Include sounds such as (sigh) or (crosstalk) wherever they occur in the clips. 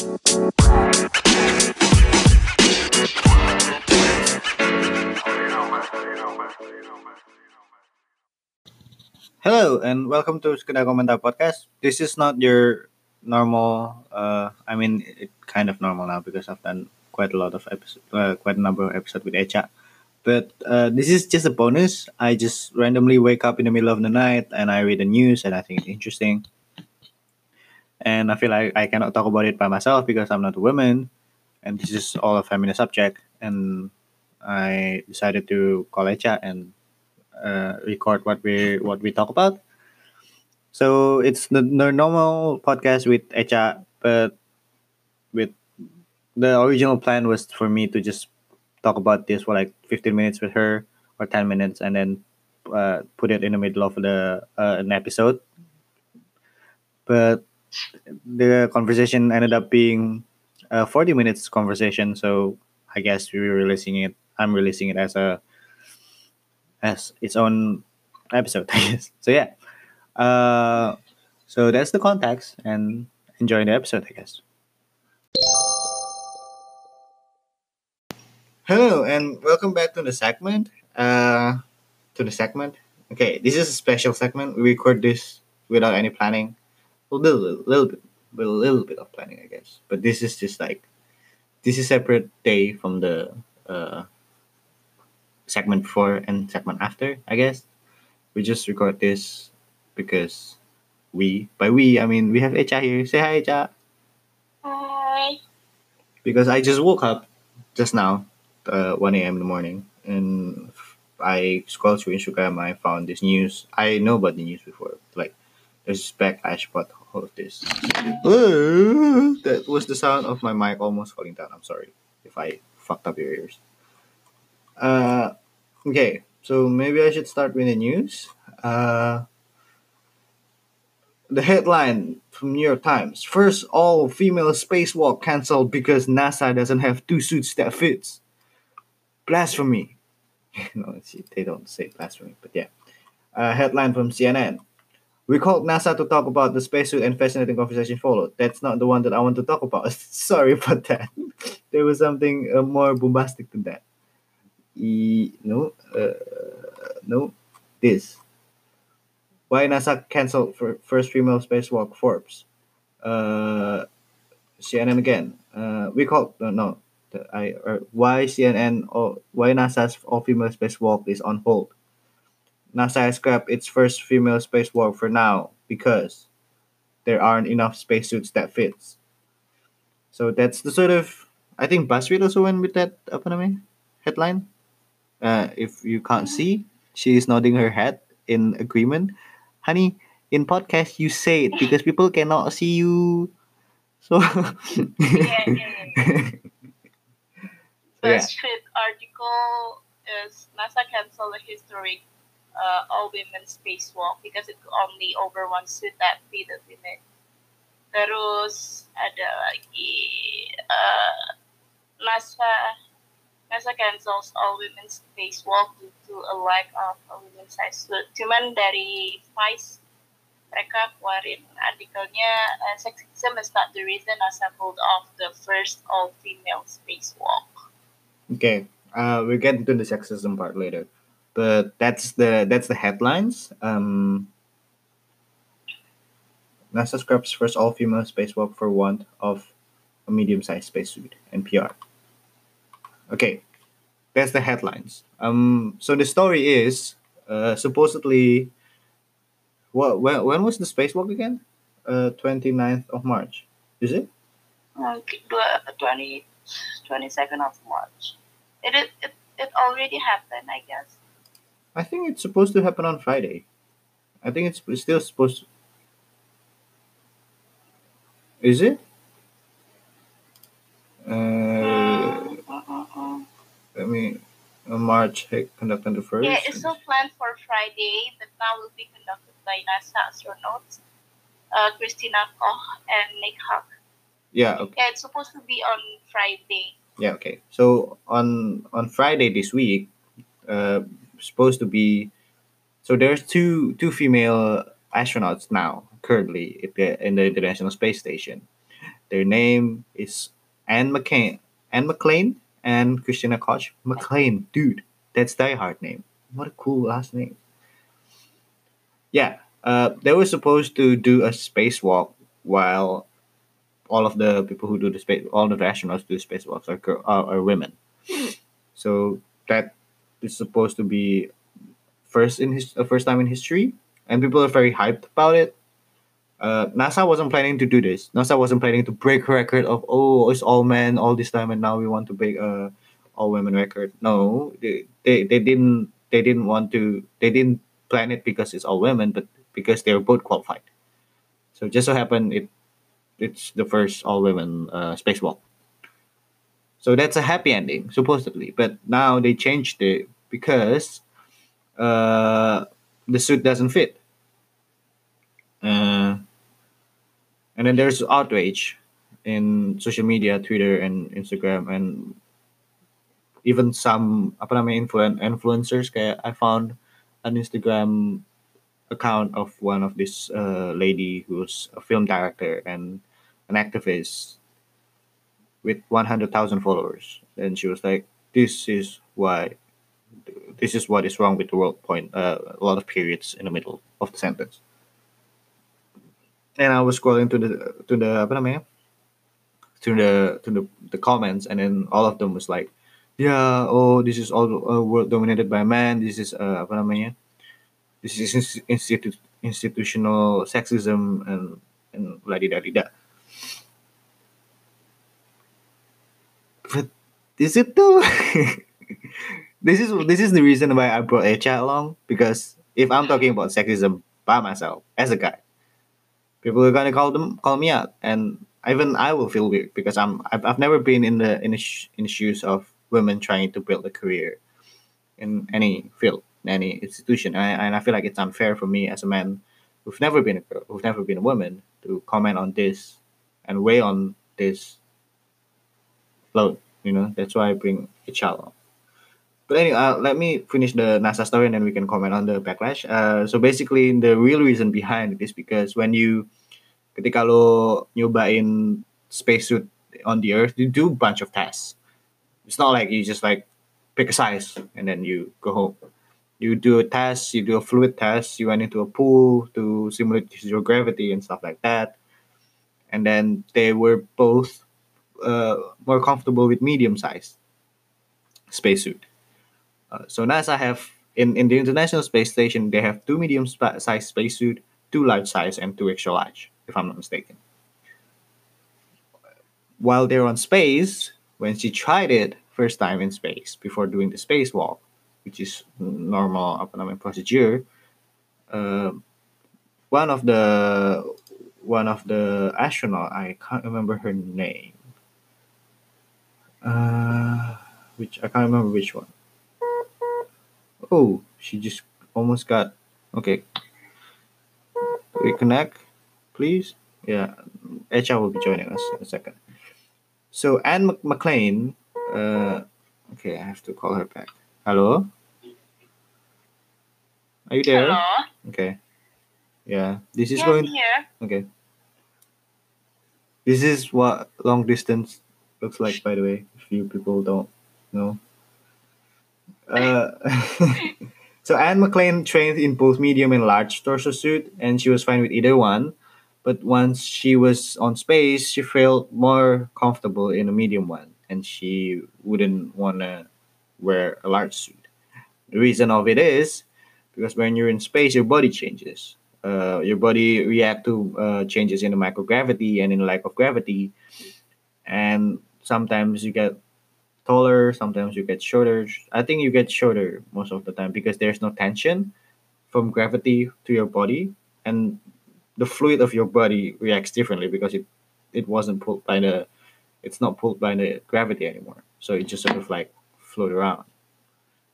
Hello and welcome to Sekedar Komentar Podcast. This is not your normal. Uh, I mean, it kind of normal now because I've done quite a lot of episode, uh, quite a number of episodes with Echa. But uh, this is just a bonus. I just randomly wake up in the middle of the night and I read the news and I think it's interesting. And I feel like I cannot talk about it by myself because I'm not a woman, and this is all a feminist subject. And I decided to call Echa and uh, record what we what we talk about. So it's the, the normal podcast with Echa, but with the original plan was for me to just talk about this for like 15 minutes with her or 10 minutes and then uh, put it in the middle of the uh, an episode. But the conversation ended up being a 40 minutes conversation, so I guess we're releasing it. I'm releasing it as a as its own episode, (laughs) I guess. So yeah. Uh, so that's the context and enjoy the episode, I guess. Hello and welcome back to the segment. Uh, to the segment. Okay, this is a special segment. We record this without any planning. A little, little bit, with a little bit of planning, I guess. But this is just like this is separate day from the uh, segment before and segment after, I guess. We just record this because we, by we, I mean we have Echa here. Say hi, Echa. Hi. Because I just woke up just now, uh, 1 a.m. in the morning, and I scrolled through Instagram. I found this news. I know about the news before. Like, there's this backlash about of this. that was the sound of my mic almost falling down. I'm sorry if I fucked up your ears. Uh, okay, so maybe I should start with the news. Uh, the headline from New York Times: First all-female spacewalk canceled because NASA doesn't have two suits that fits. Blasphemy. (laughs) no, they don't say blasphemy, but yeah. Uh, headline from CNN: We called NASA to talk about the spacesuit, and fascinating conversation followed. That's not the one that I want to talk about. (laughs) Sorry about that. there was something uh, more bombastic than that. E- no, uh, no, this. Why NASA canceled first female spacewalk Forbes? Uh, CNN again. Uh, we called uh, no. The, I uh, why CNN or why NASA's all female spacewalk is on hold. NASA has scrapped its first female spacewalk for now because there aren't enough spacesuits that fits. So that's the sort of I think BuzzFeed also went with that apa namanya headline. Uh, if you can't see, she is nodding her head in agreement. Honey, in podcast you say it because people cannot see you. So Yeah, (laughs) yeah, yeah. Yeah. BuzzFeed article is NASA cancel a historic uh, all-women spacewalk because it could only over one suit that fit the women. Terus ada lagi uh, NASA NASA cancels all women spacewalk due to a lack of a women's size suit. Cuman dari Vice mereka keluarin artikelnya uh, sexism is not the reason NASA pulled off the first all-female spacewalk. Okay, uh, we'll get into the sexism part later, but that's the that's the headlines. Um, NASA scraps first all-female spacewalk for want of a medium-sized spacesuit. NPR. Okay, that's the headlines. Um, so the story is uh, supposedly. What when, when was the spacewalk again? Uh, 29th of March. Is it? Okay, dua- 20, 22nd of March. It, it, it already happened, I guess. I think it's supposed to happen on Friday. I think it's it's still supposed. To. Is it? Uh, Mm, mm, mm, mm. let me. Uh, March conducted the first. Yeah, it's still planned for Friday, but now will be conducted by NASA astronauts uh, Christina Koch and Nick Hague. Yeah. Okay. Yeah, it's supposed to be on Friday. Yeah. Okay. So on on Friday this week, uh, supposed to be. So there's two two female astronauts now currently in the International Space Station, Their name is Anne McCain, Anne McClain, and Christina Koch. McClain, dude, that's Die Hard name. What a cool last name. Yeah, uh, they were supposed to do a spacewalk while all of the people who do the space, all the astronauts do spacewalks are, are, are women. So that is supposed to be first in his uh, first time in history, and people are very hyped about it. Uh, NASA wasn't planning to do this. NASA wasn't planning to break record of oh it's all men all this time and now we want to break a all women record. No, they, they they didn't they didn't want to they didn't plan it because it's all women, but because they were both qualified. So just so happened it it's the first all women uh, spacewalk. So that's a happy ending supposedly, but now they changed it because uh, the suit doesn't fit. Uh, and then there's outrage in social media, Twitter and Instagram, and even some apa namanya influen- influencers. Kayak I found an Instagram account of one of this uh, lady who's a film director and an activist with 100,000 followers, and she was like, "This is why." This is what is wrong with the world. Point uh, a lot of periods in the middle of the sentence and I was scrolling to the to the apa namanya to the to the the comments, and then all of them was like, yeah, oh, this is all uh, world dominated by men. This is uh, apa this is ins- institu- institutional sexism and and la di da di da. But is it though? (laughs) this is this is the reason why I brought Echa along because if I'm talking about sexism by myself as a guy, people are gonna call them call me out, and even I will feel weird because I'm I've, I've never been in the in the, sh- in the shoes of women trying to build a career in any field, any institution, and I, and I feel like it's unfair for me as a man who've never been a girl, who've never been a woman, to comment on this and weigh on this load. You know, that's why I bring Echa. But anyway, uh, let me finish the NASA story and then we can comment on the backlash. Uh, so basically, the real reason behind it is because when you, ketika lo nyobain spacesuit on the Earth, you do a bunch of tests. It's not like you just like pick a size and then you go home. You do a test, you do a fluid test, you went into a pool to simulate zero gravity and stuff like that. And then they were both uh, more comfortable with medium sized spacesuit. Uh, so NASA have in, in the International Space Station they have two medium spa- size spacesuit, two large size, and two extra large, if I'm not mistaken. While they're on space, when she tried it first time in space before doing the spacewalk, which is normal apa procedure, uh, one of the one of the astronaut I can't remember her name. Uh, which I can't remember which one. Oh, she just almost got okay. Reconnect, please. Yeah, Echa will be joining us in a second. So Anne Mc- McClain. Uh, okay, I have to call her back. Hello. Are you there? Hello. Okay. Yeah, this is Yeah, going. I'm here. Okay. This is what long distance looks like, by the way, if you people don't know. Uh, (laughs) so Anne McClain trained in both medium and large torso suit, and she was fine with either one. But once she was on space, she felt more comfortable in a medium one, and she wouldn't want to wear a large suit. The reason of it is because when you're in space, your body changes uh, your body react to uh, changes in the microgravity and in lack of gravity and sometimes you get taller sometimes you get shorter. I think you get shorter most of the time because there's no tension from gravity to your body and the fluid of your body reacts differently because it it wasn't pulled by the it's not pulled by the gravity anymore. So it just sort of like float around.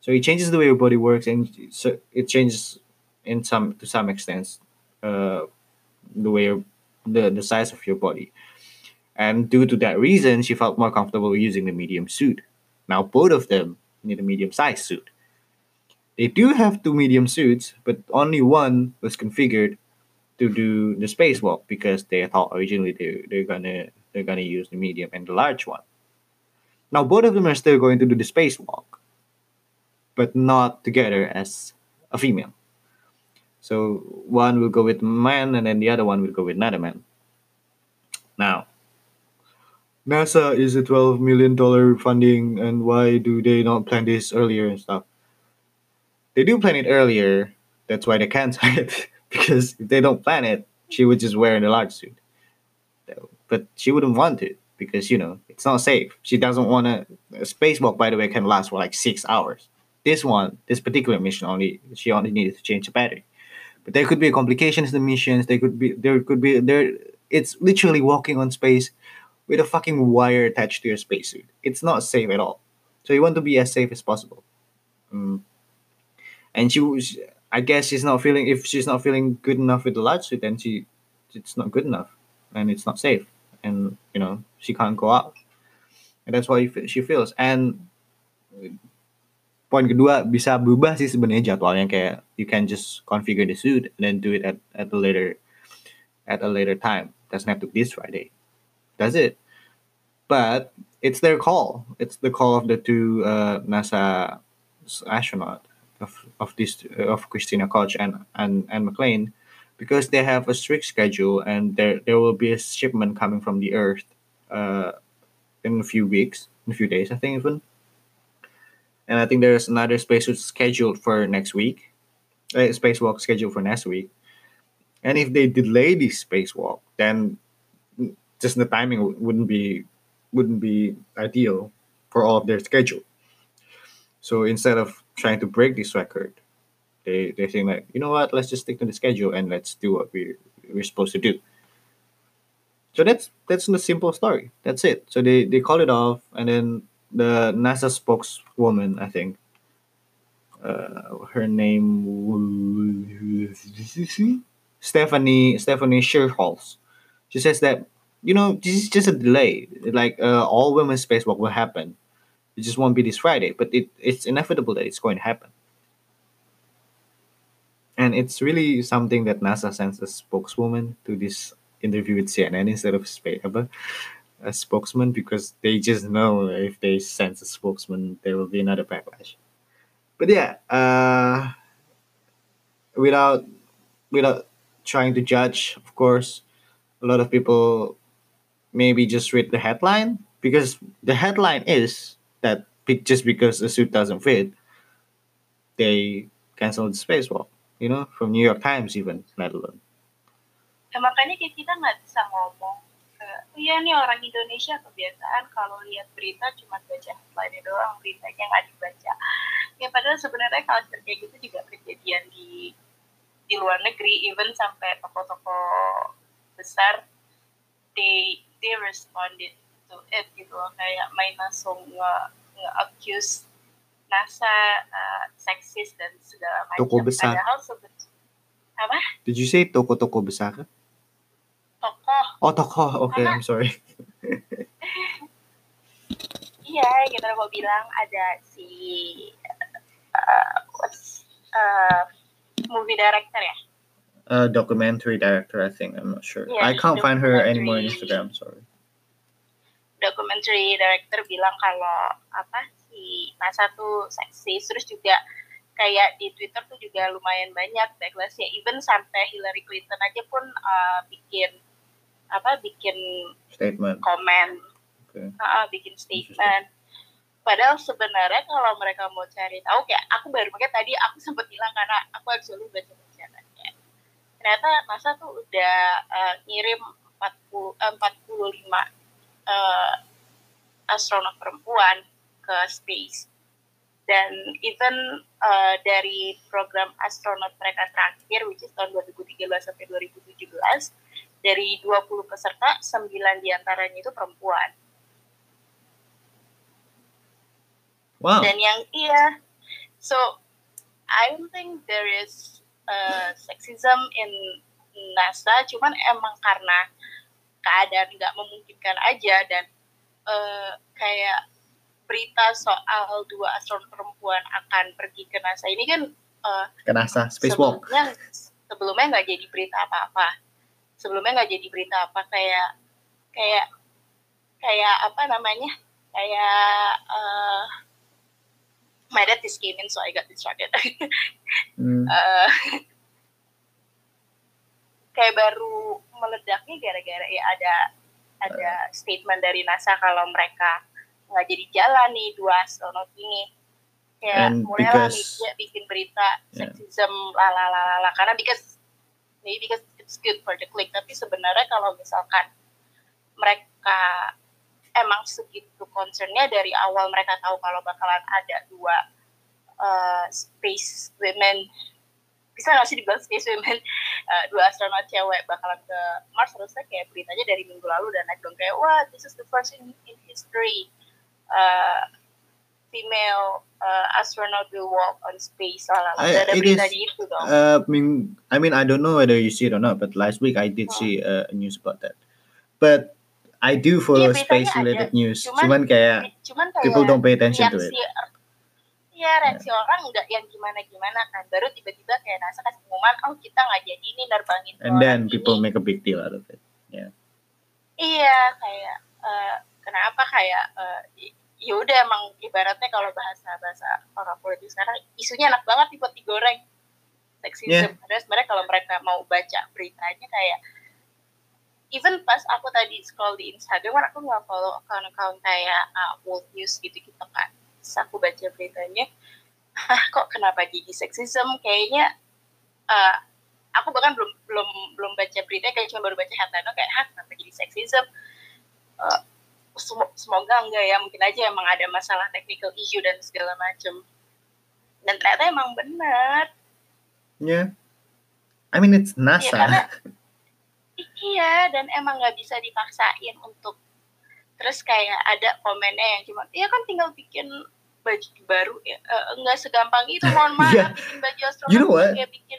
So it changes the way your body works and so it changes in some to some extent uh, the way your, the the size of your body and due to that reason she felt more comfortable using the medium suit now both of them need a medium size suit they do have two medium suits but only one was configured to do the spacewalk because they thought originally they, they're gonna They're gonna use the medium and the large one. Now both of them are still going to do the spacewalk, but not together as a female. So one will go with man, and then the other one will go with another man. Now, NASA is a twelve million dollar funding, and why do they not plan this earlier and stuff? They do plan it earlier. That's why they cancel (laughs) it because if they don't plan it, she would just wear the large suit. But she wouldn't want it because you know it's not safe. She doesn't want to. A spacewalk, by the way, can last for like six hours. This one, this particular mission, only she only needed to change the battery. But there could be complications in the missions. There could be there could be there. It's literally walking on space with a fucking wire attached to your spacesuit. It's not safe at all. So you want to be as safe as possible. Mm. And she was, I guess she's not feeling. If she's not feeling good enough with the large suit, then she, it's not good enough, and it's not safe, and you know she can't go out. And that's why she feels. And poin kedua bisa berubah sih sebenarnya jadwalnya kayak you can just configure the suit and then do it at at a later at a later time. Doesn't have to be this Friday. Does it? But it's their call. It's the call of the two uh, NASA astronaut of of this of Christina Koch and and and McClain, because they have a strict schedule and there there will be a shipment coming from the Earth, uh, in a few weeks, in a few days, I think even. And I think there's another spacewalk scheduled for next week, a spacewalk scheduled for next week. And if they delay this spacewalk, then just the timing wouldn't be wouldn't be ideal for all of their schedule. So instead of trying to break this record, they they think like you know what, let's just stick to the schedule and let's do what we we're supposed to do. So that's that's the simple story. That's it. So they they call it off, and then the NASA spokeswoman, I think, uh, her name Stephanie Stephanie Schierholz. She says that you know this is just a delay. Like uh, all women's spacewalk will happen. It just won't be this Friday, but it, it's inevitable that it's going to happen. And it's really something that NASA sends a spokeswoman to this interview with CNN instead of a, spokesman because they just know if they send a spokesman, there will be another backlash. But yeah, uh, without without trying to judge, of course, a lot of people maybe just read the headline because the headline is that just because the suit doesn't fit, they cancel the spacewalk. You know, from New York Times even, let alone. Ya, makanya kita nggak bisa ngomong iya nih orang Indonesia kebiasaan kalau lihat berita cuma baca headline doang beritanya nggak dibaca ya padahal sebenarnya culture kayak gitu juga kejadian di di luar negeri even sampai toko-toko besar they they responded to it gitu loh. Kayak main langsung nge, nge accuse NASA uh, seksis dan segala macam. Toko besar. Padahal apa? Did you say toko-toko besar tokoh oh tokoh oke okay, I'm sorry. (laughs) Iya kita mau bilang ada si uh, what's uh, movie director ya uh, documentary director I think. I'm not sure. Yeah, I can't find her anymore on Instagram sorry. Documentary director bilang kalau apa si NASA tuh seksis. Terus juga kayak di Twitter tuh juga lumayan banyak backlash ya even sampai Hillary Clinton aja pun uh, bikin apa bikin statement. komen. Okay. uh, bikin statement. Padahal sebenarnya kalau mereka mau cari tahu kayak aku baru makanya tadi aku (laughs) sempat bilang karena aku actually baca bacanya ternyata NASA tuh udah uh, ngirim 40 uh, 45 uh, astronot perempuan ke space dan even uh, dari program astronot mereka terakhir which is tahun 2013 sampai 2017 dari 20 peserta, 9 di antaranya itu perempuan. Wow. Dan yang iya, so I don't think there is uh, sexism in NASA, cuman emang karena keadaan nggak memungkinkan aja dan uh, kayak berita soal dua astronot perempuan akan pergi ke NASA ini kan uh, ke NASA spacewalk. sebelumnya sebelumnya nggak jadi berita apa-apa. Sebelumnya nggak jadi berita apa kayak kayak kayak apa namanya? Kayak uh, my dad just came in so I got distracted. (laughs) Hmm. Eh, kayak baru meledaknya gara-gara ya ada ada statement dari NASA kalau mereka nggak jadi jalan nih dua astronot ini. Kayak And mulailah because- media bikin berita Yeah. sexism lalalala karena because maybe because it's good for the click. Tapi sebenarnya kalau misalkan mereka emang segitu concernnya dari awal mereka tahu kalau bakalan ada dua uh, space women. Bisa nggak sih dibilang space women? Uh, (laughs) dua astronot cewek bakalan ke Mars? Harusnya kayak beritanya dari minggu lalu dan naik dong. Kayak wah this is the first in, in history. Uh, female uh, astronaut will walk on space. Lah ada it beritanya is- itu dong. Uh, I mean, I mean, I don't know whether you see it or not, but last week I did Oh. see uh, a news about that. But I do follow Iya, beritanya space-related ada. news. Cuman- Cuman kayak cuman kayak people don't pay attention to it. Iya reaksi orang nggak yang gimana gimana kan baru tiba-tiba kayak NASA kasih pengumuman oh kita nggak jadi nih nerbangin And then ini. people make a big deal out of it. iya kayak eh, kenapa kayak eh, i- ya udah emang ibaratnya kalau bahasa bahasa orang politik sekarang isunya enak banget nih buat digoreng sexism Yeah. padahal sebenarnya kalau mereka mau baca beritanya kayak even pas aku tadi scroll di Instagram kan aku nggak follow account-account kayak uh, world news gitu-gitu kan. Terus aku baca beritanya "Hah, kok kenapa jadi sexism kayaknya uh, aku bahkan belum belum belum baca berita kayak cuma baru baca headline kayak hah kenapa jadi sexism Uh, semo- semoga enggak ya mungkin aja emang ada masalah technical issue dan segala macem. Dan ternyata emang benar. Yeah. I mean, it's Iya, NASA. karena iya dan emang nggak bisa dipaksain untuk terus kayak ada komennya yang cuma iya kan tinggal bikin baju baru ya nggak segampang itu mohon maaf Iya. bikin baju astronot You know what? kayak bikin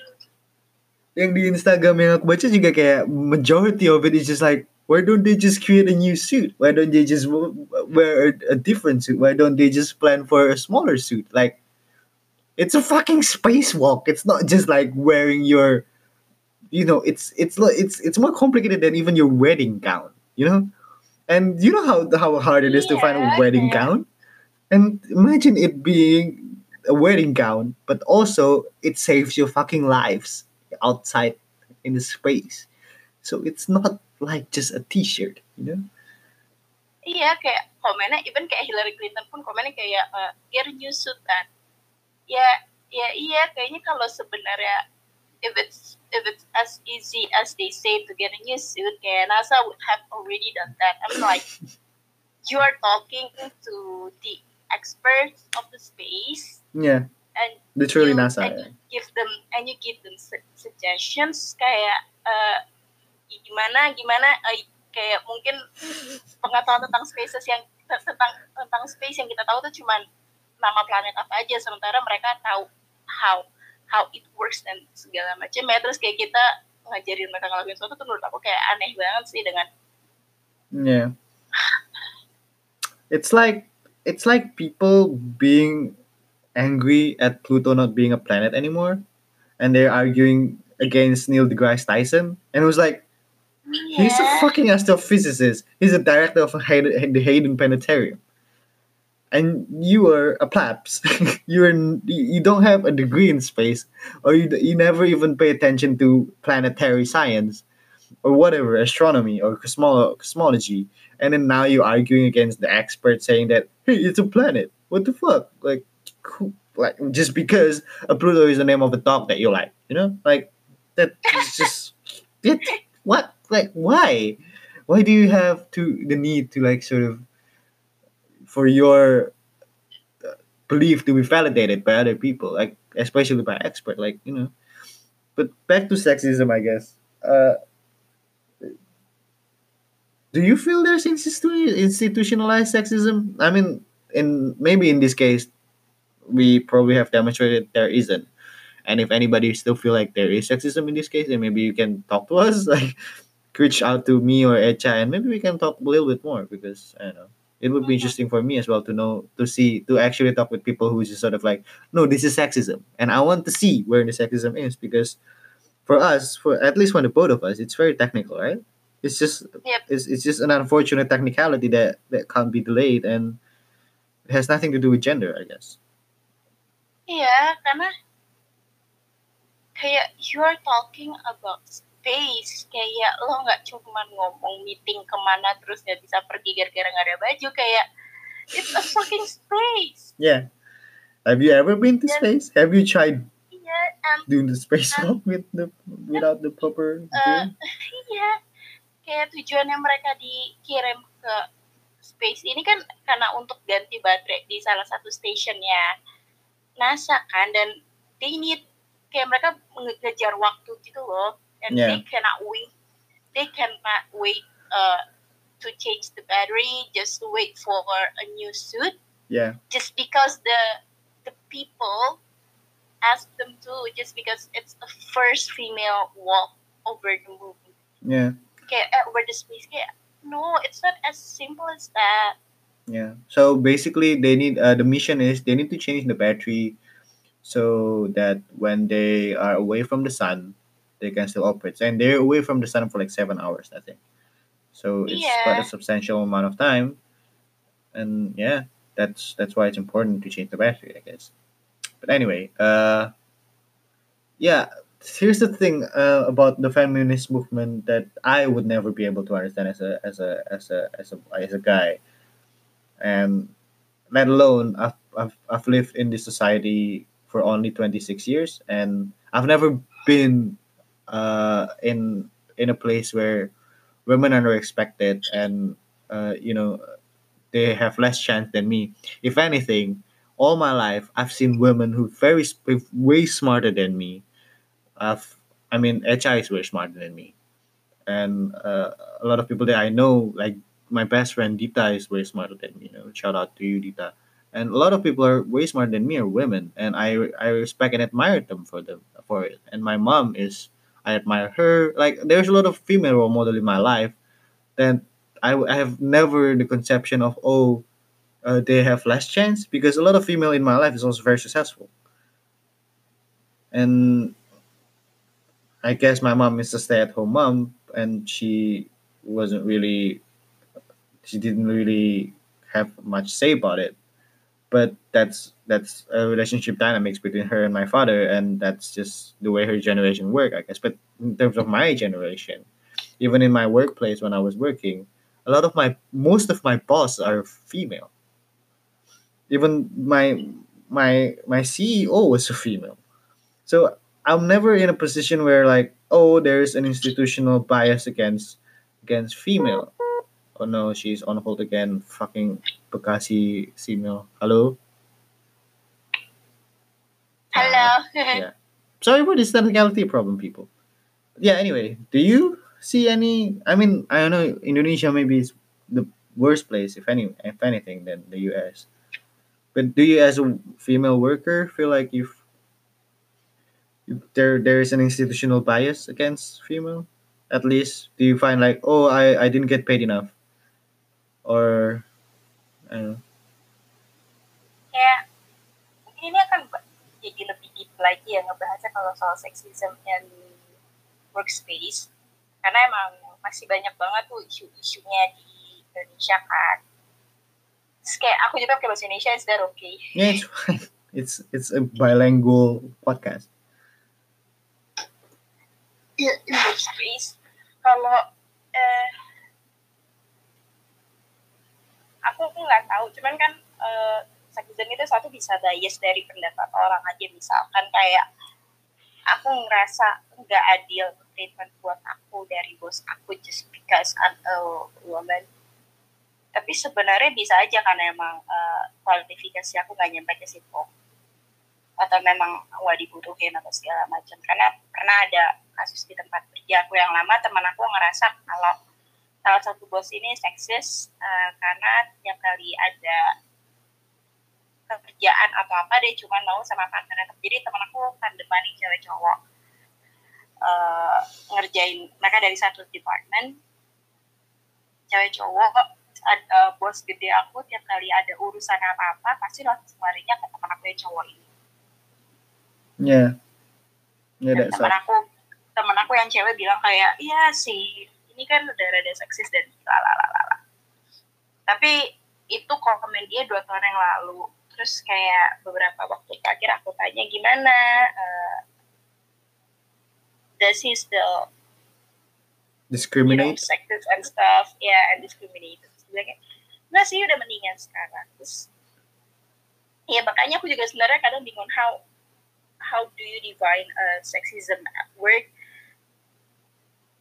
yang di Instagram yang aku baca juga kayak majority of it is just like why don't they just create a new suit? Why don't they just wear a, a different suit? Why don't they just plan for a smaller suit? Like it's a fucking spacewalk. It's not just like wearing your you know, it's it's it's it's more complicated than even your wedding gown, you know? And you know how how hard it is to find a Yeah, wedding yeah. gown? And imagine it being a wedding gown, but also it saves your fucking lives outside in the space. So it's not like just a t-shirt, you know? Iya kayak komennya even kayak Hillary Clinton pun komennya kayak uh, get a new suit kan. Ya ya iya kayaknya kalau sebenarnya if it's if it's as easy as they say to get a new suit kayak NASA would have already done that. I'm like (laughs) you are talking to the experts of the space. Yeah, and literally you, NASA. and you give them and you give them su- suggestions. Kayak eh, gimana gimana eh, kayak mungkin pengetahuan tentang spaces yang tentang tentang space yang kita tahu tuh cuman nama planet apa aja. Sementara mereka tahu how how it works dan segala macam ya terus kayak kita ngajarin mereka ngelakuin sesuatu tuh menurut aku kayak aneh banget sih dengan Yeah. It's like it's like people being angry at Pluto not being a planet anymore, and they're arguing against Neil deGrasse Tyson, and it was like he's a fucking astrophysicist. He's a director of Hayden, the Hayden Planetarium, and you are a plebs. (laughs) You're you don't have a degree in space, or you you never even pay attention to planetary science, or whatever astronomy or cosmolo- cosmology, and then now you're arguing against the expert saying that hey, it's a planet. What the fuck? Like, who- like just because a Pluto is the name of a dog that you like, you know, like that is just (laughs) it. What? Like, why? Why do you have to the need to like sort of for your uh, belief to be validated by other people, like especially by expert, like you know. But back to sexism, I guess. Uh, do you feel there's institu- institutionalized sexism? I mean, in maybe in this case, we probably have demonstrated there isn't. And if anybody still feel like there is sexism in this case, then maybe you can talk to us, (laughs) like reach out to me or Echa, and maybe we can talk a little bit more because I don't know. It would be interesting for me as well to know to see to actually talk with people who is just sort of like, no, this is sexism, and I want to see where the sexism is because for us, for at least for the both of us, it's very technical, right? it's just Yep. it's, it's just an unfortunate technicality that that can't be delayed and it has nothing to do with gender i guess yeah karena kayak you are talking about space, kayak lo nggak cuma ngomong meeting ke mana terus nggak bisa pergi gara-gara nggak ada baju, kayak it's a fucking space. yeah. Have you ever been to Yeah. space? Have you tried Iya, um, doing the spacewalk Um, with the without the proper uh, iya, (laughs) kayak tujuannya mereka dikirim ke space. Ini kan karena untuk ganti baterai di salah satu stationnya NASA kan dan they need kayak mereka mengejar waktu gitu loh and Yeah. they cannot wait. They cannot wait uh, to change the battery just to wait for a new suit. Yeah. Just because the the people ask them to just because it's the first female walk over the moon. Yeah. Okay, eh, over the space. Kayak no it's not as simple as that. Yeah. So basically, they need uh, the mission is they need to change the battery so that when they are away from the sun, they can still operate. And they're away from the sun for like seven hours, I think. So it's quite a substantial amount of time. And yeah, that's that's why it's important to change the battery, I guess. But anyway, uh, yeah. Here's the thing uh, about the feminist movement that I would never be able to understand as a as a as a as a as a guy and let alone I've, I've, I've lived in this society for only 26 years and i've never been uh, in in a place where women are expected and uh, you know they have less chance than me if anything all my life i've seen women who very way smarter than me i've i mean hi is way smarter than me and uh, a lot of people that i know like my best friend Dita is way smarter than me. You know, shout out to you, Dita. And a lot of people are way smarter than me are women, and I I respect and admire them for them for it. And my mom is I admire her. Like there's a lot of female role model in my life Then I, I have never the conception of oh uh, they have less chance because a lot of female in my life is also very successful. And I guess my mom is a stay at home mom, and she wasn't really she didn't really have much say about it but that's that's a relationship dynamics between her and my father and that's just the way her generation work i guess. But in terms of my generation even in my workplace when i was working a lot of my most of my boss are female. Even my my my ceo was a female. So i'm never in a position where like oh there's an institutional bias against against female Oh no, she's on hold again. Fucking Bekasi female. Hello? hello (laughs) yeah. Sorry for this technicality problem, people. Yeah, anyway, do you see any I mean, I don't know, Indonesia maybe is the worst place if any if anything than the US. But do you as a female worker feel like you've there there is an institutional bias against female? At least do you find like, oh I, I didn't get paid enough? Or kayak mungkin ini akan jadi lebih deep lagi ya ngebahasnya kalau soal sexism and workspace. Karena emang masih banyak banget tuh isu-isunya di Indonesia kan. Terus kayak aku juga pakai bahasa Indonesia is that okay? Yeah, it's fine. (laughs) It's it's a bilingual podcast. in workspace. Kalau eh aku nggak tahu. Cuman kan eh, sexism itu satu bisa bias dari pendapat orang aja. Misalkan kayak aku ngerasa nggak adil treatment buat aku dari bos aku just because I'm a woman. Tapi sebenarnya bisa aja karena emang eh, kualifikasi aku nggak nyampe ke situ. Atau memang nggak dibutuhin atau segala macam. Karena pernah ada kasus di tempat kerja aku yang lama teman aku ngerasa kalau salah satu bos ini seksis eh, karena tiap kali ada pekerjaan atau apa dia cuma mau sama partnernya jadi teman aku pandemani cewek cowok. Eh, ngerjain mereka dari satu department. Cewek cowok ad- eh, bos gede aku tiap kali ada urusan apa apa pasti langsung larinya ke teman aku yang cowok ini. Yeah. Yeah, that's teman aku teman aku yang cewek bilang kayak iya si ini kan udah rada seksis dan lalalala. Tapi itu komen dia dua tahun yang lalu. Terus kayak beberapa waktu terakhir aku tanya gimana? Uh, does he still you know, discriminate? sexist and stuff? Yeah and discriminate. Terus dia bilang kayak nggak sih udah mendingan sekarang. Terus ya makanya aku juga sebenarnya kadang bingung how how do you define uh, sexism at work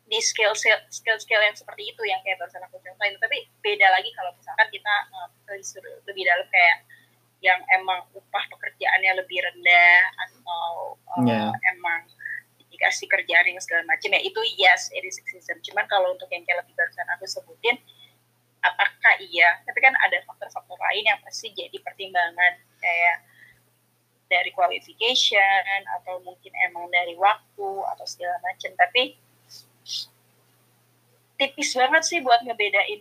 di skill skill skill yang seperti itu yang kayak barusan aku contohin tapi beda lagi kalau misalkan kita uh, lebih dalam kayak yang emang upah pekerjaannya lebih rendah atau uh, Yeah. emang dikasih kerjaan yang segala macam ya itu yes it is sexism cuman kalau untuk yang kayak lebih barusan aku sebutin apakah iya? Tapi kan ada faktor-faktor lain yang pasti jadi pertimbangan kayak dari qualification atau mungkin emang dari waktu atau segala macam. Tapi tipis banget sih buat ngebedain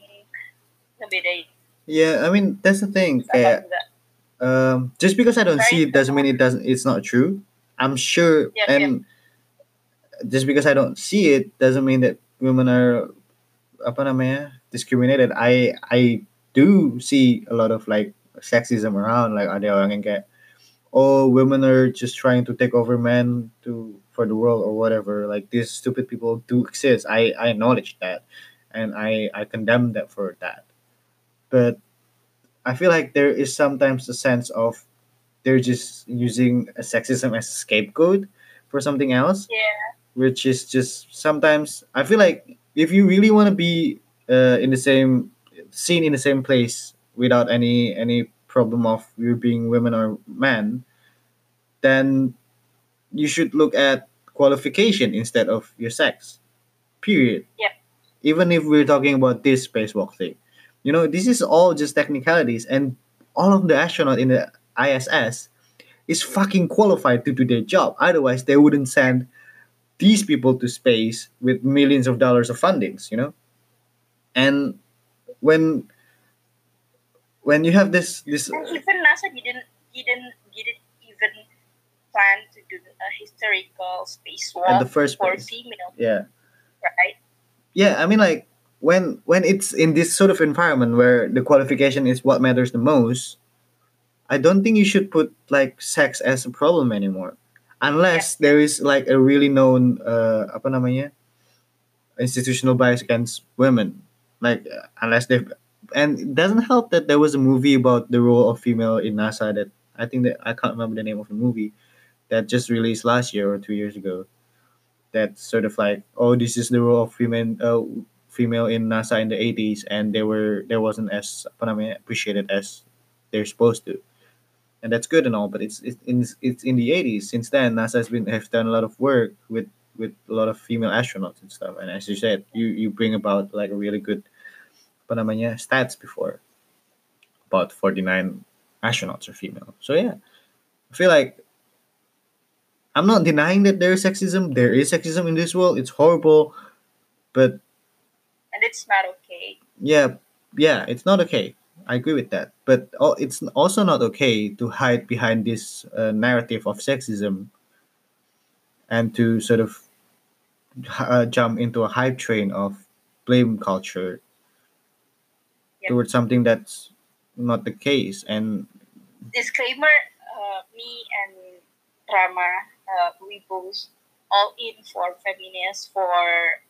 ngebedain yeah I mean that's the thing kayak um, just because I don't Very see it doesn't mean it doesn't it's not true. I'm sure Yeah, and just because I don't see it doesn't mean that women are apa namanya discriminated. I I do see a lot of like sexism around like ada orang yang kayak oh women are just trying to take over men to for the world or whatever like these stupid people do exist. I i acknowledge that and i i condemn that for that. But i feel like there is sometimes a sense of they're just using a sexism as a scapegoat for something else yeah. which is just sometimes I feel like if you really want to be uh, in the same seen in the same place without any any problem of you being women or men, then you should look at qualification instead of your sex. Period. Yep. Even if we're talking about this spacewalk thing, you know, this is all just technicalities, and all of the astronaut in the ISS is fucking qualified to do their job. Otherwise, they wouldn't send these people to space with millions of dollars of fundings, you know? And when when you have this this and even NASA didn't didn't didn't plan to do a historical spacewalk at the first for place. female Yeah. right Yeah, I mean like when when it's in this sort of environment where the qualification is what matters the most, I don't think you should put like sex as a problem anymore. Unless there is like a really known uh apa namanya institutional bias against women. Like uh, unless they've and it doesn't help that there was a movie about the role of female in NASA that I think that I can't remember the name of the movie that just released last year or two years ago. that sort of like, oh, this is the role of female, uh, female in NASA in the eighties, and they were there wasn't as I mean, appreciated as they're supposed to, and that's good and all. But it's it's in it's in the eighties. Since then, NASA has been have done a lot of work with with a lot of female astronauts and stuff. And as you said, you you bring about like a really good apa namanya stats before about forty nine astronauts are female. So yeah, I feel like I'm not denying that there is sexism. There is sexism in this world. It's horrible, but and it's not okay yeah, yeah, it's not okay. I agree with that. But it's also not okay to hide behind this uh, narrative of sexism and to sort of uh, jump into a hype train of blame culture Yep. towards something that's not the case. And disclaimer uh, me and Rama uh, we both all in for feminist for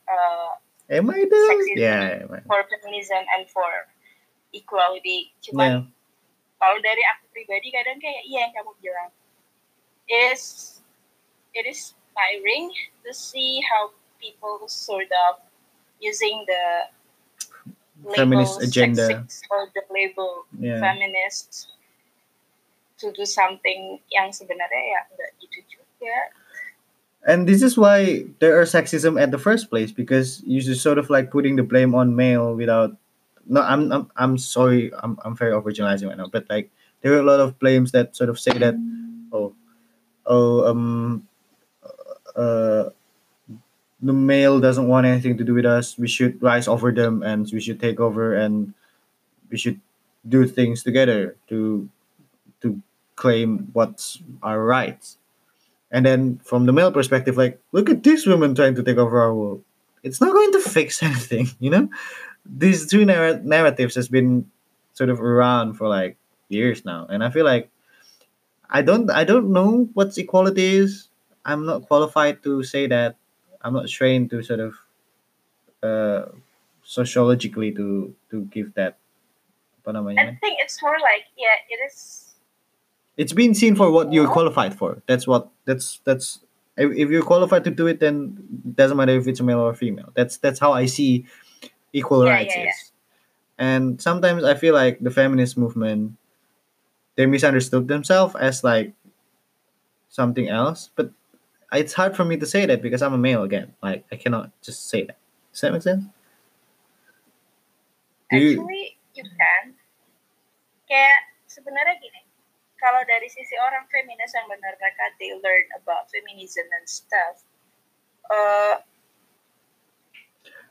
uh, am I though? Sexism. Yeah, I? for feminism and for equality yeah, cuman kalau dari aku pribadi kadang kayak iya yang kamu bilang it is it is tiring to see how people sort of using the Feminist label agenda. sexist or the label yeah. feminist to do something yang sebenarnya ya enggak gitu juga and this is why there are sexism at the first place because you just sort of like putting the blame on male without no i'm i'm, I'm sorry I'm, I'm very overgeneralizing right now but like there are a lot of blames that sort of say that oh oh um uh the male doesn't want anything to do with us we should rise over them and we should take over and we should do things together to to claim what's our rights and then from the male perspective like look at this woman trying to take over our world it's not going to fix (laughs) anything. You know, these two narr- narratives has been sort of around for like years now, and I feel like I don't I don't know what equality is. I'm not qualified to say that. I'm not trained to sort of uh, sociologically to to give that. I think it's more like yeah, it is. It's been seen for what you're qualified for. That's what that's that's if, if you're qualified to do it then it doesn't matter if it's a male or female. That's that's how I see equal Yeah, rights yeah, yeah. is. And sometimes I feel like the feminist movement they misunderstood themselves as like something else, but it's hard for me to say that because I'm a male again. Like I cannot just say that. Does that make sense? Do you- Actually, you can. Kayak sebenarnya gini, kalau dari sisi orang feminis yang benar mereka they learn about feminism and stuff. Uh,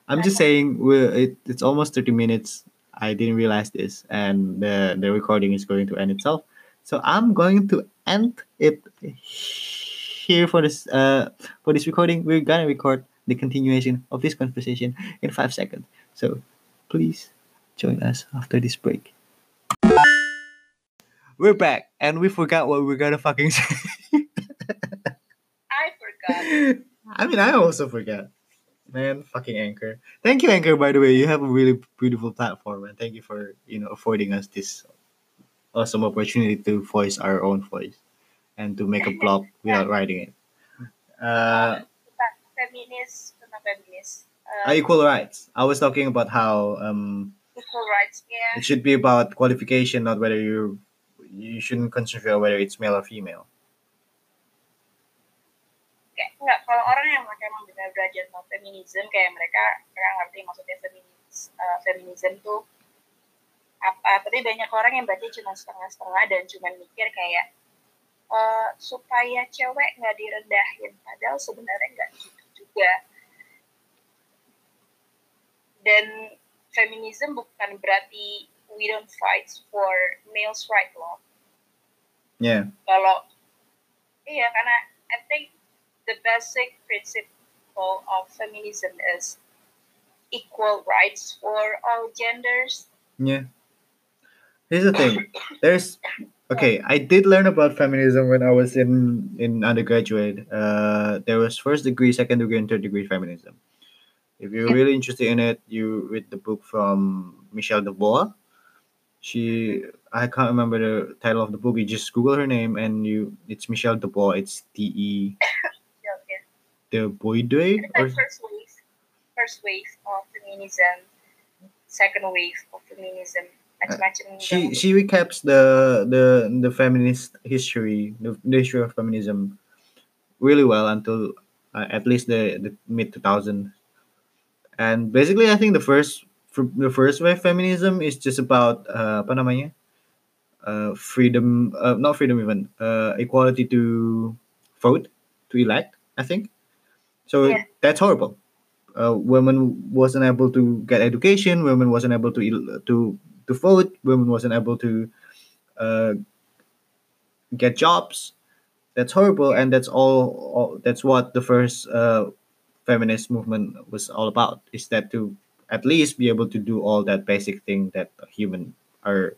I'm just saying we're, it, it's almost 30 minutes. I didn't realize this, and the, the recording is going to end itself. So I'm going to end it here for this uh for this recording. We're gonna record the continuation of this conversation in five seconds. So please join us after this break. We're back, and we forgot what we're gonna fucking say. I forgot. (laughs) I mean, I also forgot. Man, fucking Anchor. Thank you, Anchor. By the way, you have a really beautiful platform, and thank you for you know affording us this awesome opportunity to voice our own voice and to make a blog without writing it. Uh, Tentang feminis, tentang feminis. Uh, equal rights. I was talking about how um, equal rights, yeah. it should be about qualification, not whether you you shouldn't consider whether it's male or female. kayak enggak kalau orang yang mereka emang benar belajar tentang feminism kayak mereka mereka ngerti maksudnya feminis uh, feminism tuh apa. Tapi banyak orang yang baca cuma setengah-setengah dan cuma mikir kayak eh, supaya cewek nggak direndahin. Padahal sebenarnya nggak gitu juga. Dan feminism bukan berarti we don't fight for males right loh Yeah. kalau iya karena I think the basic principle of feminism is equal rights for all genders. Yeah. Here's the thing. There's okay. I did learn about feminism when I was in in undergraduate. Uh, there was first degree, second degree, and third degree feminism. If you're really interested in it, you read the book from Michelle de Dubois. She, I can't remember the title of the book. You just Google her name and you, it's Michelle Dubois. It's D E Yeah, yeah. the or like first wave, first wave of feminism, second wave of feminism, macam-macam. she she recaps the the the feminist history the, the history of feminism really well until uh, at least the, the mid 2000s and basically i think the first the first wave feminism is just about uh, apa namanya? Uh, freedom uh, not freedom even uh, equality to vote to elect i think. So Yeah. that's horrible. Uh, women wasn't able to get education women wasn't able to to to vote women wasn't able to uh, get jobs. That's horrible and that's all, all that's what the first uh, feminist movement was all about is that to at least be able to do all that basic thing that human are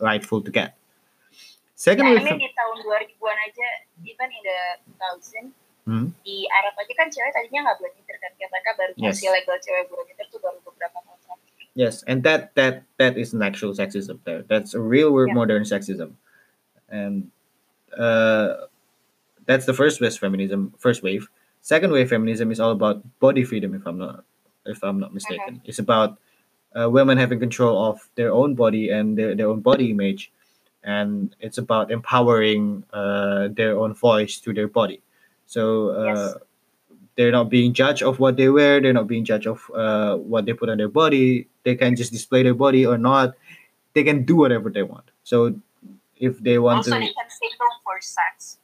rightful to get second Nah, wave ini di tahun 2000-an aja, even in the 2000, Hmm. di Arab aja kan cewek tadinya nggak boleh nyetir kan, mereka baru Yes. kasih legal cewek boleh nyetir tuh baru beberapa tahun. Yes, and that that that is an actual sexism there. That's a real world Yeah. modern sexism, and uh, that's the first wave feminism, first wave. Second wave feminism is all about body freedom. If I'm not if I'm not mistaken, it's about uh, women having control of their own body and their, their own body image, and it's about empowering uh, their own voice through their body. So uh, they're not being judged of what they wear. They're not being judged of uh, what they put on their body. They can just display their body or not. They can do whatever they want. So if they want Also, to they can say no for sex.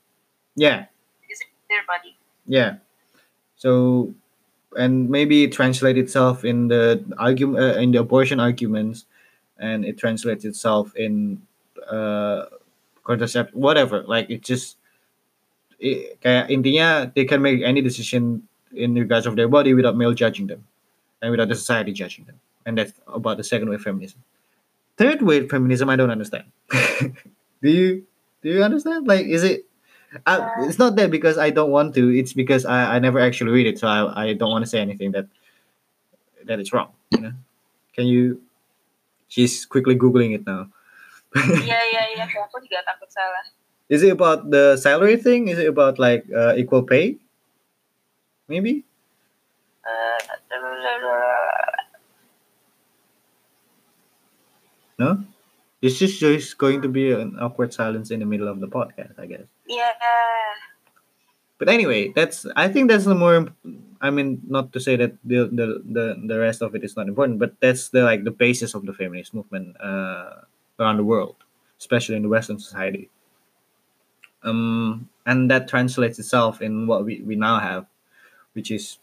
yeah. Because it's their body. yeah. So and maybe it translates itself in the argument uh, in the abortion arguments and it translates itself in uh contracept whatever like it just i- kayak intinya they can make any decision in regards of their body without male judging them and without the society judging them. And that's about the second wave feminism. Third wave feminism, I don't understand. (laughs) do you do you understand? Like, is it? Uh, it's not that because I don't want to. It's because I, I never actually read it, so I, I don't want to say anything that that is wrong. You know? Can you? She's quickly googling it now. Iya iya, kayak aku juga takut salah. Is it about the salary thing? Is it about like uh, equal pay? Maybe. Eh, No. It's just just going to be an awkward silence in the middle of the podcast, I guess. Iya. But anyway, that's I think that's the more. I mean, not to say that the the the, the rest of it is not important, but that's the like the basis of the feminist movement uh, around the world, especially in the Western society. Um, and that translates itself in what we, we now have, which is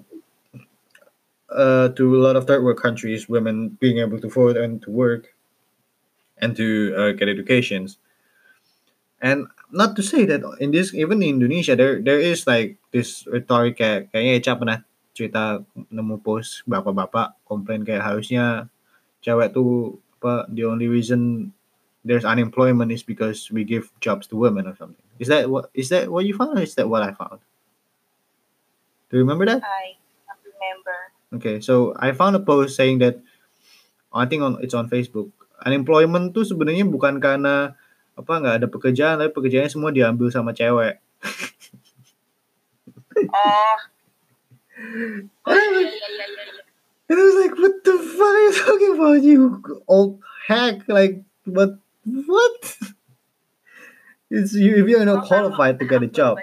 uh, to a lot of third world countries, women being able to vote and to work and to uh, get educations. And not to say that in this even in Indonesia there there is like this rhetoric kayak kayaknya Echa pernah cerita nemu post bapak-bapak komplain kayak harusnya cewek tuh apa the only reason there's unemployment is because we give jobs to women or something. Is that what is that what you found or is that what I found? Do you remember that? I remember. Okay, so I found a post saying that I think on it's on Facebook. Unemployment tuh sebenarnya bukan karena apa nggak ada pekerjaan, tapi pekerjaannya semua diambil sama cewek. Oh. (laughs) Oh iya iya iya iya. iya. And I was like, what the fuck are you talking about, you old hack? Like, what? What? It's you if you're not qualified to get a job.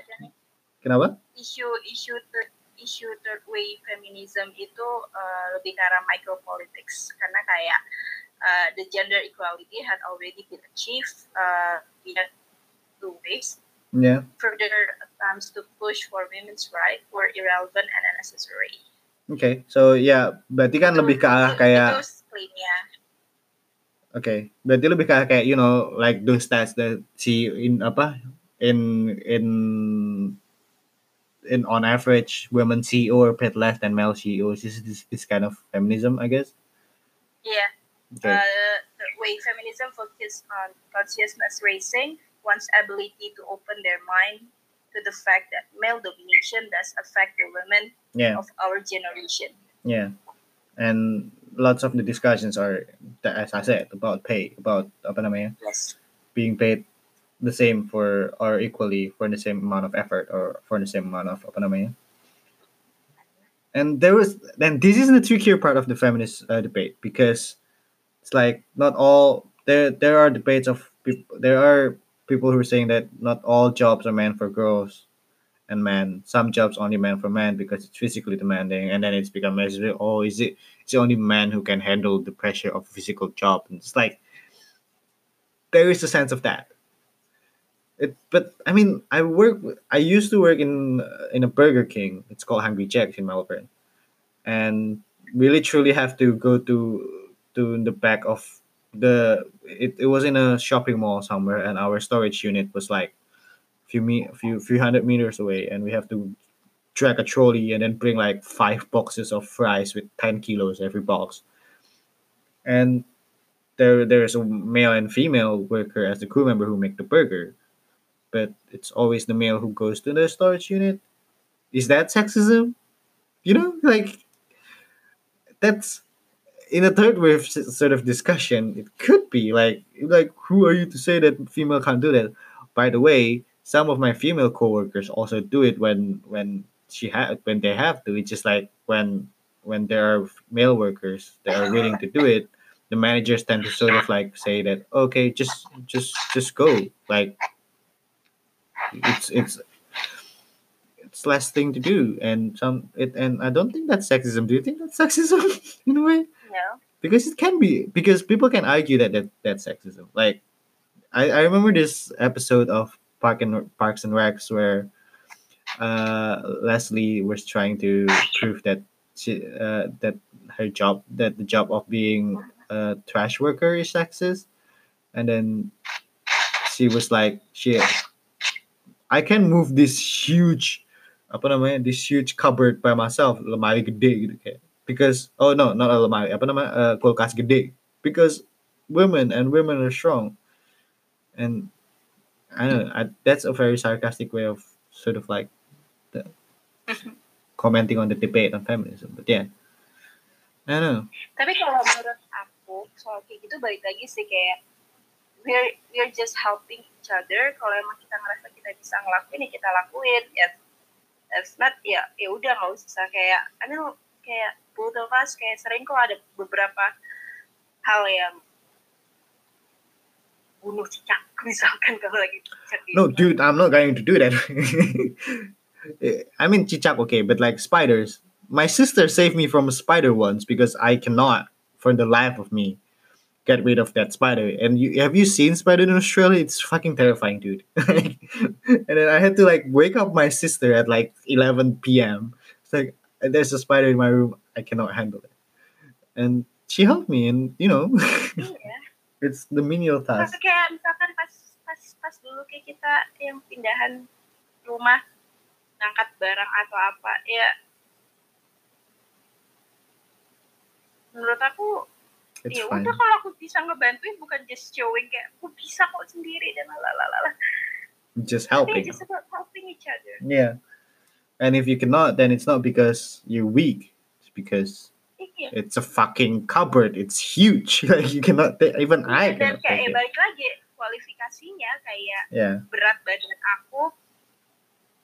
Kenapa? Isu isu third isu third wave feminism itu eh, lebih ke arah micropolitics karena kayak uh, the gender equality had already been achieved uh, via two ways. Yeah. Further attempts to push for women's rights were irrelevant and unnecessary. Okay. So yeah, berarti kan lebih ke arah Itu- kayak itu klaimnya. Okay, berarti lebih kayak kayak you know like those stats that see in apa in in in on average women CEO are paid less than male CEOs. This is this, this kind of feminism, I guess. Yeah. Okay. Uh, the way feminism focuses on consciousness raising one's ability to open their mind to the fact that male domination does affect the women yeah, of our generation. yeah, and lots of the discussions are as I said about pay, about apa namanya Yes. being paid the same for or equally for the same amount of effort or for the same amount of apa namanya. And there was then this is the trickier part of the feminist uh, debate because it's like not all there there are debates of people there are people who are saying that not all jobs are meant for girls and men. Some jobs only meant for men because it's physically demanding and then it's become if, oh is it it's only men who can handle the pressure of physical job. And it's like there is a sense of that. It but i mean i work i used to work in in a burger king. It's called hungry jacks in melbourne. And we literally have to go to to the back of the it, it was in a shopping mall somewhere and our storage unit was like few me few few hundred meters away and we have to drag a trolley and then bring like five boxes of fries with 10 kilos every box. And there there's a male and female worker as the crew member who make the burger but it's always the male who goes to the storage unit. Is that sexism? You know like that's in a third wave sort of discussion it could be like like who are you to say that female can't do that? By the way some of my female coworkers also do it when when she had when they have to. It's just like when when there are male workers that are willing to do it the managers tend to sort of like say that okay just just just go. Like it's it's it's less thing to do and some it and i don't think that's sexism. Do you think that's sexism (laughs) in a way No. because it can be because people can argue that, that that's sexism. Like I, I remember this episode of park and parks and recs where uh leslie was trying to prove that she uh that her job that the job of being a trash worker is sexist. And then she was like she i can move this huge apa namanya this huge cupboard by myself. Lemari gede gitu kayak because oh no not a lemari apa namanya uh, kulkas gede. Because women and women are strong. And I don't know I, that's a very sarcastic way of sort of like the, commenting on the debate on feminism but yeah. I don't know. Tapi kalau menurut aku soal kayak gitu balik lagi sih kayak we're we're just helping each other. Kalau emang kita ngerasa kita bisa ngelakuin ya kita lakuin. Ya, if not ya ya udah nggak usah. Kayak I mean kayak kayak sering kok ada beberapa hal yang bunuh cicak (laughs) misalkan kalau lagi cicak gitu. no dude I'm not going to do that. (laughs) I mean cicak okay but like spiders. My sister saved me from a spider once because I cannot for the life of me get rid of that spider. And you have you seen spider in Australia? It's fucking terrifying dude. (laughs) And then I had to like wake up my sister at like 11 p.m it's like there's a spider in my room I cannot handle it and she helped me and you know Iya. (laughs) it's the menial task Masa kayak misalkan pas pas pas dulu kayak kita yang pindahan rumah ngangkat barang atau apa ya menurut aku it's ya fine udah kalau aku bisa ngebantuin bukan just showing kayak aku bisa kok sendiri dan lalalala just tapi helping just about helping each other Yeah. And if you cannot, then it's not because you're weak. Because iya it's a fucking cupboard. It's huge. (laughs) Like you cannot take, even I dan kayak ya it. balik lagi kualifikasinya kayak Yeah. berat badan aku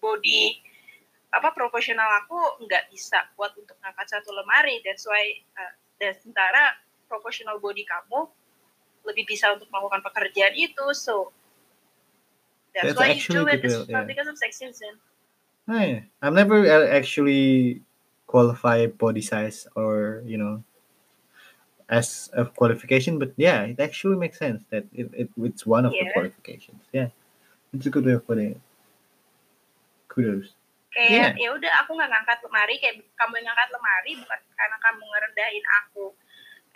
body apa proporsional aku nggak bisa buat untuk ngangkat satu lemari that's why uh, dan sementara proportional body kamu lebih bisa untuk melakukan pekerjaan itu so that's, That's why you do it not yeah. because of sexism Oh, yeah. I've never uh, actually qualified body size or, you know, as a qualification, but yeah, it actually makes sense that it, it it's one of the Yeah. qualifications. Yeah. It's a good way of putting it. Kudos. kayak ya udah aku nggak ngangkat lemari kayak kamu yang ngangkat lemari bukan karena kamu ngerendahin aku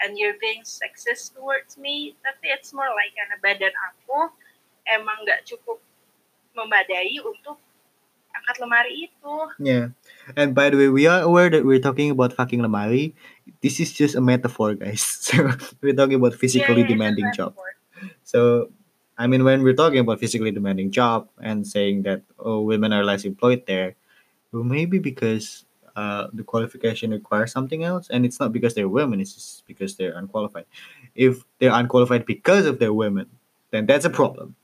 and you're being sexist towards me tapi it's more like karena badan aku emang nggak cukup memadai untuk angkat lemari itu Yeah. And by the way, we are aware that we're talking about fucking lemari. This is just a metaphor, guys. (laughs) So we're talking about physically yeah, a demanding job. So I mean, when we're talking about physically demanding job and saying that oh women are less employed there, well, maybe because uh, the qualification requires something else, and it's not because they're women; it's just because they're unqualified. If they're unqualified because of their women, then that's a problem.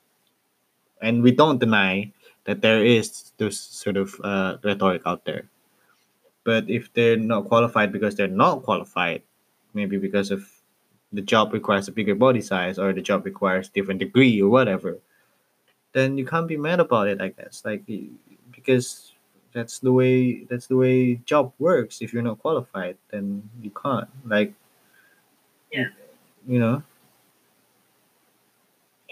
And we don't deny that there is this sort of uh, rhetoric out there. But if they're not qualified because they're not qualified, maybe because of the job requires a bigger body size or the job requires different degree or whatever, then you can't be mad about it. I guess like because that's the way that's the way job works. If you're not qualified, then you can't like Yeah. you know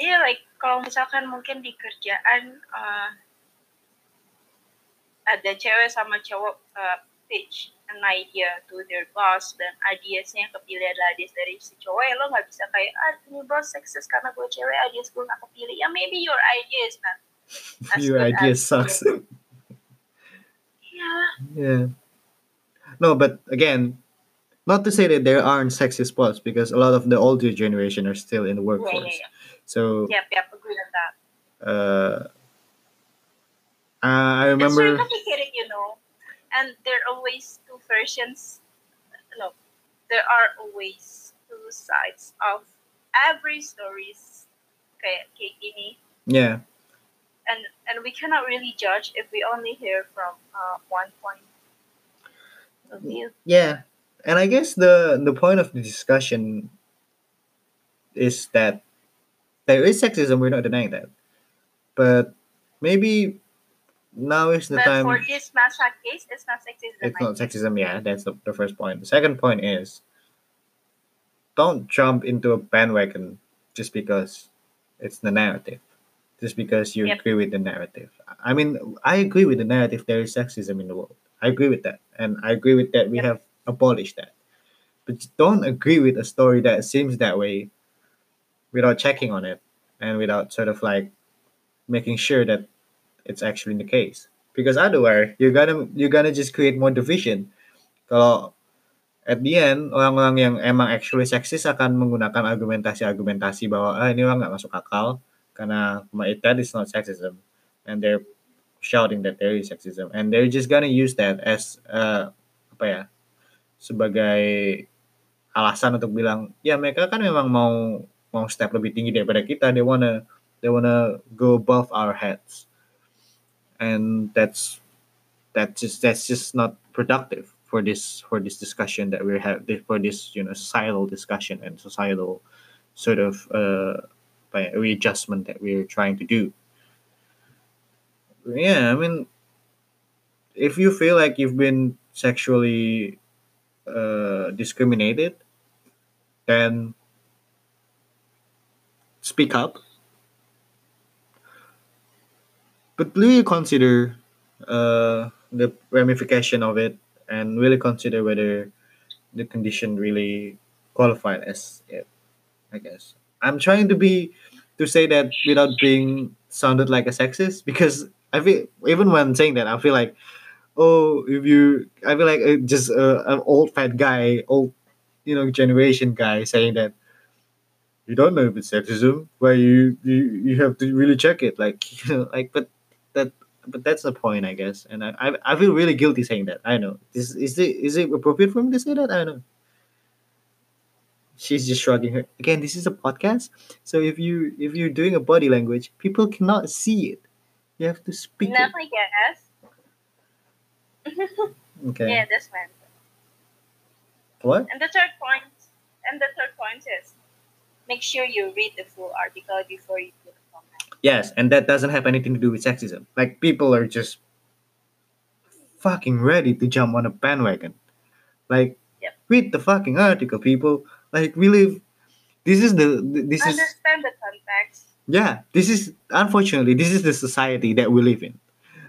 Iya, like kalau misalkan mungkin di kerjaan uh, ada cewek sama cowok uh, pitch an idea to their boss dan ideasnya yang kepilih adalah ideas dari si cowok ya lo nggak bisa kayak ah ini bos sexist karena gue cewek ideas gue nggak kepilih ya maybe your idea is not as your good idea as- sucks. Iya, yeah. No, but again, not to say that there aren't sexist spots because a lot of the older generation are still in the iya, workforce. iya, iya. So Yep, yep, agree on that. uh, I It's remember. very complicated, you know. And there are always two versions. No, there are always two sides of every stories. Okay, kayak gini. Yeah, And and we cannot really judge if we only hear from uh, one point of view. yeah, and I guess the the point of the discussion is that there is sexism. We're not denying that, but maybe now is the but time. for this Masa case, it's not sexism. it's not sexism yeah that's the, the first point the second point is don't jump into a bandwagon just because it's the narrative just because you Yep. agree with the narrative i mean i agree with the narrative there is sexism in the world i agree with that and i agree with that we Yep. have abolished that but don't agree with a story that seems that way without checking on it and without sort of like making sure that it's actually the case. Because otherwise you're gonna you're gonna just create more division. Kalau at the end orang-orang yang emang actually seksis akan menggunakan argumentasi-argumentasi bahwa ah ini orang nggak masuk akal karena that is not sexism and they're shouting that there is sexism. And they're just gonna use that as uh, apa ya sebagai alasan untuk bilang ya mereka kan memang mau mau step lebih tinggi daripada kita they wanna they wanna go above our heads and that's that just that's just not productive for this for this discussion that we're having for this you know societal discussion and societal sort of uh, readjustment that we're trying to do. Yeah, I mean, if you feel like you've been sexually uh, discriminated, then speak up. But really consider uh, the ramification of it and really consider whether the condition really qualified as it. I guess I'm trying to be to say that without being sounded like a sexist because I feel even when saying that I feel like oh if you I feel like uh, just uh, an old fat guy old you know generation guy saying that you don't know if it's sexism where you you, you have to really check it like you (laughs) know like but that but that's the point, I guess. And I, I, I feel really guilty saying that. I know. Is is it is it appropriate for me to say that? I don't know. She's just shrugging her. Again, this is a podcast, so if you if you're doing a body language, people cannot see it. You have to speak. No, I guess. (laughs) okay. Yeah, this one. What? And the third point, and the third point is, make sure you read the full article before you put the comment. Yes, and that doesn't have anything to do with sexism. Like people are just fucking ready to jump on a bandwagon. Like yep. read the fucking article, people. Like we live. This is the this Understand is understand the context. Yeah, this is unfortunately this is the society that we live in.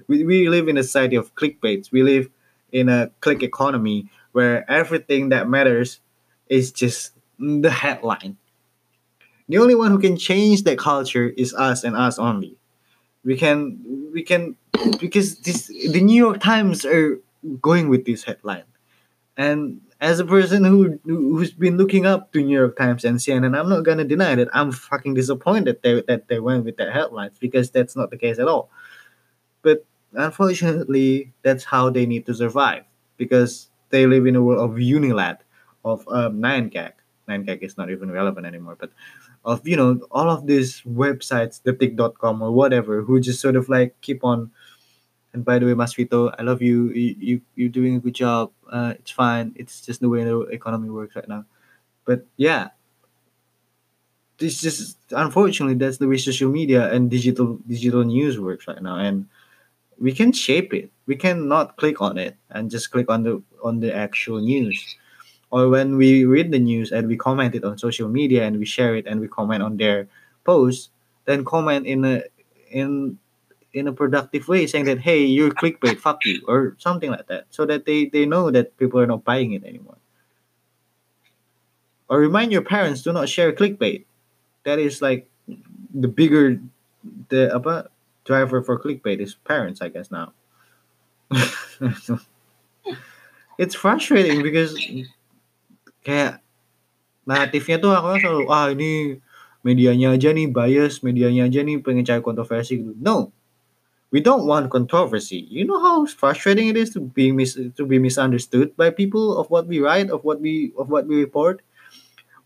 We we live in a society of clickbaits. We live in a click economy where everything that matters is just the headline the only one who can change that culture is us and us only. We can we can because this the new york times are going with this headline. And as a person who who's been looking up to new york times and cnn i'm not gonna deny that i'm fucking disappointed they, that they went with that headlines because that's not the case at all. But unfortunately that's how they need to survive because they live in a world of unilad of um, 9gag 9gag is not even relevant anymore but of you know all of these websites detik.com or whatever who just sort of like keep on and by the way masfito i love you. You, you you're doing a good job. Uh, it's fine. It's just the way the economy works right now. But yeah. This just unfortunately that's the way social media and digital digital news works right now and we can shape it. We cannot click on it and just click on the on the actual news or when we read the news and we comment it on social media and we share it and we comment on their posts, then comment in a in in a productive way saying that hey you're clickbait fuck you or something like that so that they they know that people are not buying it anymore. Or remind your parents do not share clickbait. That is like the bigger the apa driver for clickbait is parents i guess now. (laughs) It's frustrating because kayak naratifnya tuh aku selalu ah ini medianya aja nih bias, medianya aja nih pengen cari kontroversi gitu. No, we don't want controversy. You know how frustrating it is to be mis to be misunderstood by people of what we write, of what we of what we report.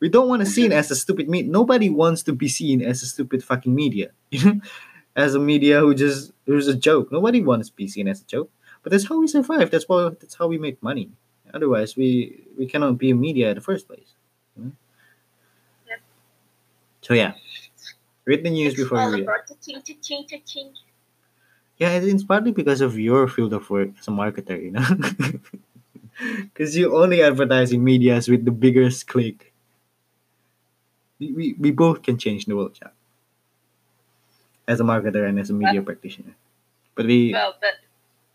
We don't want to seen as a stupid media. Nobody wants to be seen as a stupid fucking media. As a media who just who's a joke. Nobody wants to be seen as a joke. But that's how we survive. That's why that's how we make money. Otherwise, we we cannot be media in the first place. Yep. So yeah, read the news It's before you read. cha-ching, cha-ching, cha-ching. Yeah, it's partly because of your field of work as a marketer, you know, (laughs) because you only advertising medias with the biggest click. We, we, we both can change the world, yeah. As a marketer and as a media practitioner, but we Well, but,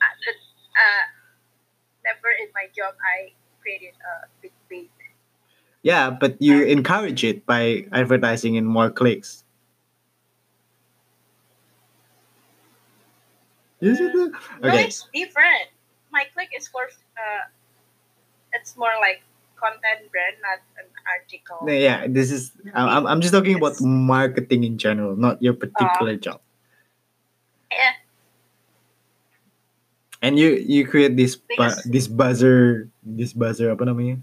uh, uh, never in my job I created a big bait. yeah, but you encourage it by advertising in more clicks. Is it? the- No, it's different. My click is for uh, it's more like content brand, not an article. Yeah, this is. I'm, I'm- I'm just talking about marketing in general, not your particular job. Yeah. And you you create this Because- this buzzer this buzzer apa namanya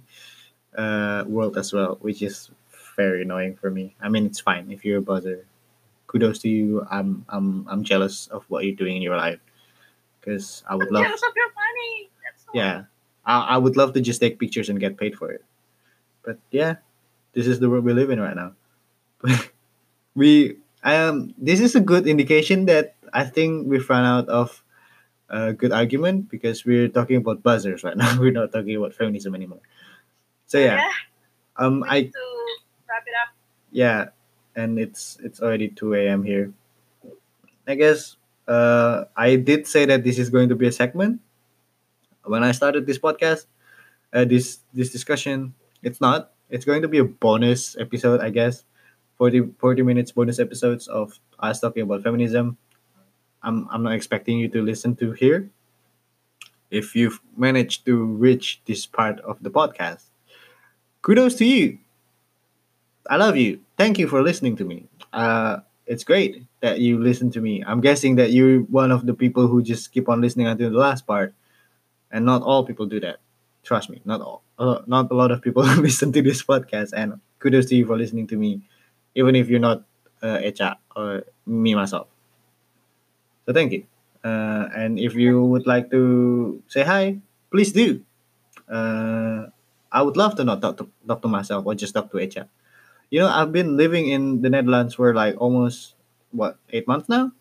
uh world as well, which is very annoying for me. I mean, it's fine if you're a buzzer. Kudos to you. I'm I'm I'm jealous of what you're doing in your life because I would I'm love jealous of your money. Yeah I, I would love to just take pictures and get paid for it but yeah this is the world we live in right now (laughs) we um this is a good indication that i think we've run out of a good argument because we're talking about buzzers right now. (laughs) We're not talking about feminism anymore. So yeah. Um we i to wrap it up. yeah and it's it's already 2 a.m here. I guess uh i did say that this is going to be a segment. When i started this podcast uh, this this discussion it's not. It's going to be a bonus episode i guess. 40 40 minutes bonus episodes of us talking about feminism i'm i'm not expecting you to listen to here if you've managed to reach this part of the podcast kudos to you I love you. Thank you for listening to me. Uh, it's great that you listen to me. I'm guessing that you're one of the people who just keep on listening until the last part, and not all people do that. Trust me, not all. Uh, not a lot of people (laughs) listen to this podcast, and kudos to you for listening to me, even if you're not uh, Echa or me myself. So thank you. Uh, and if you would like to say hi, please do. Uh, I would love to not talk to, talk to myself or just talk to Echa you know i've been living in the netherlands for like almost what eight months now?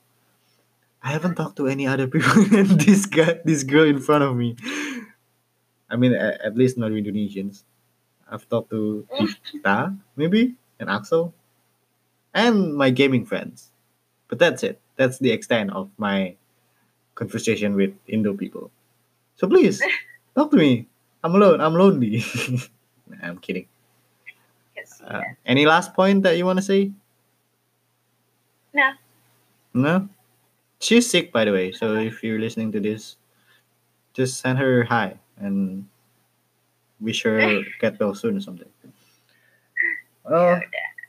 I haven't talked to any other (laughs) people than this guy this girl in front of me. I mean at, at least not indonesians. I've talked to ta maybe and axel and my gaming friends. But that's it that's the extent of my conversation with indo people so please (laughs) talk to me i'm alone i'm lonely (laughs) Nah, i'm kidding Yes, uh, yeah. any last point that you want to say? No. No? She's sick, by the way. So if you're listening to this, just send her hi and wish her (laughs) get well soon or something. Well,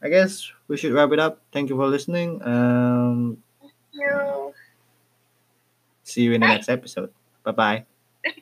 I guess we should wrap it up. Thank you for listening. Um, You. see you in the Bye. next episode. Bye bye. (laughs)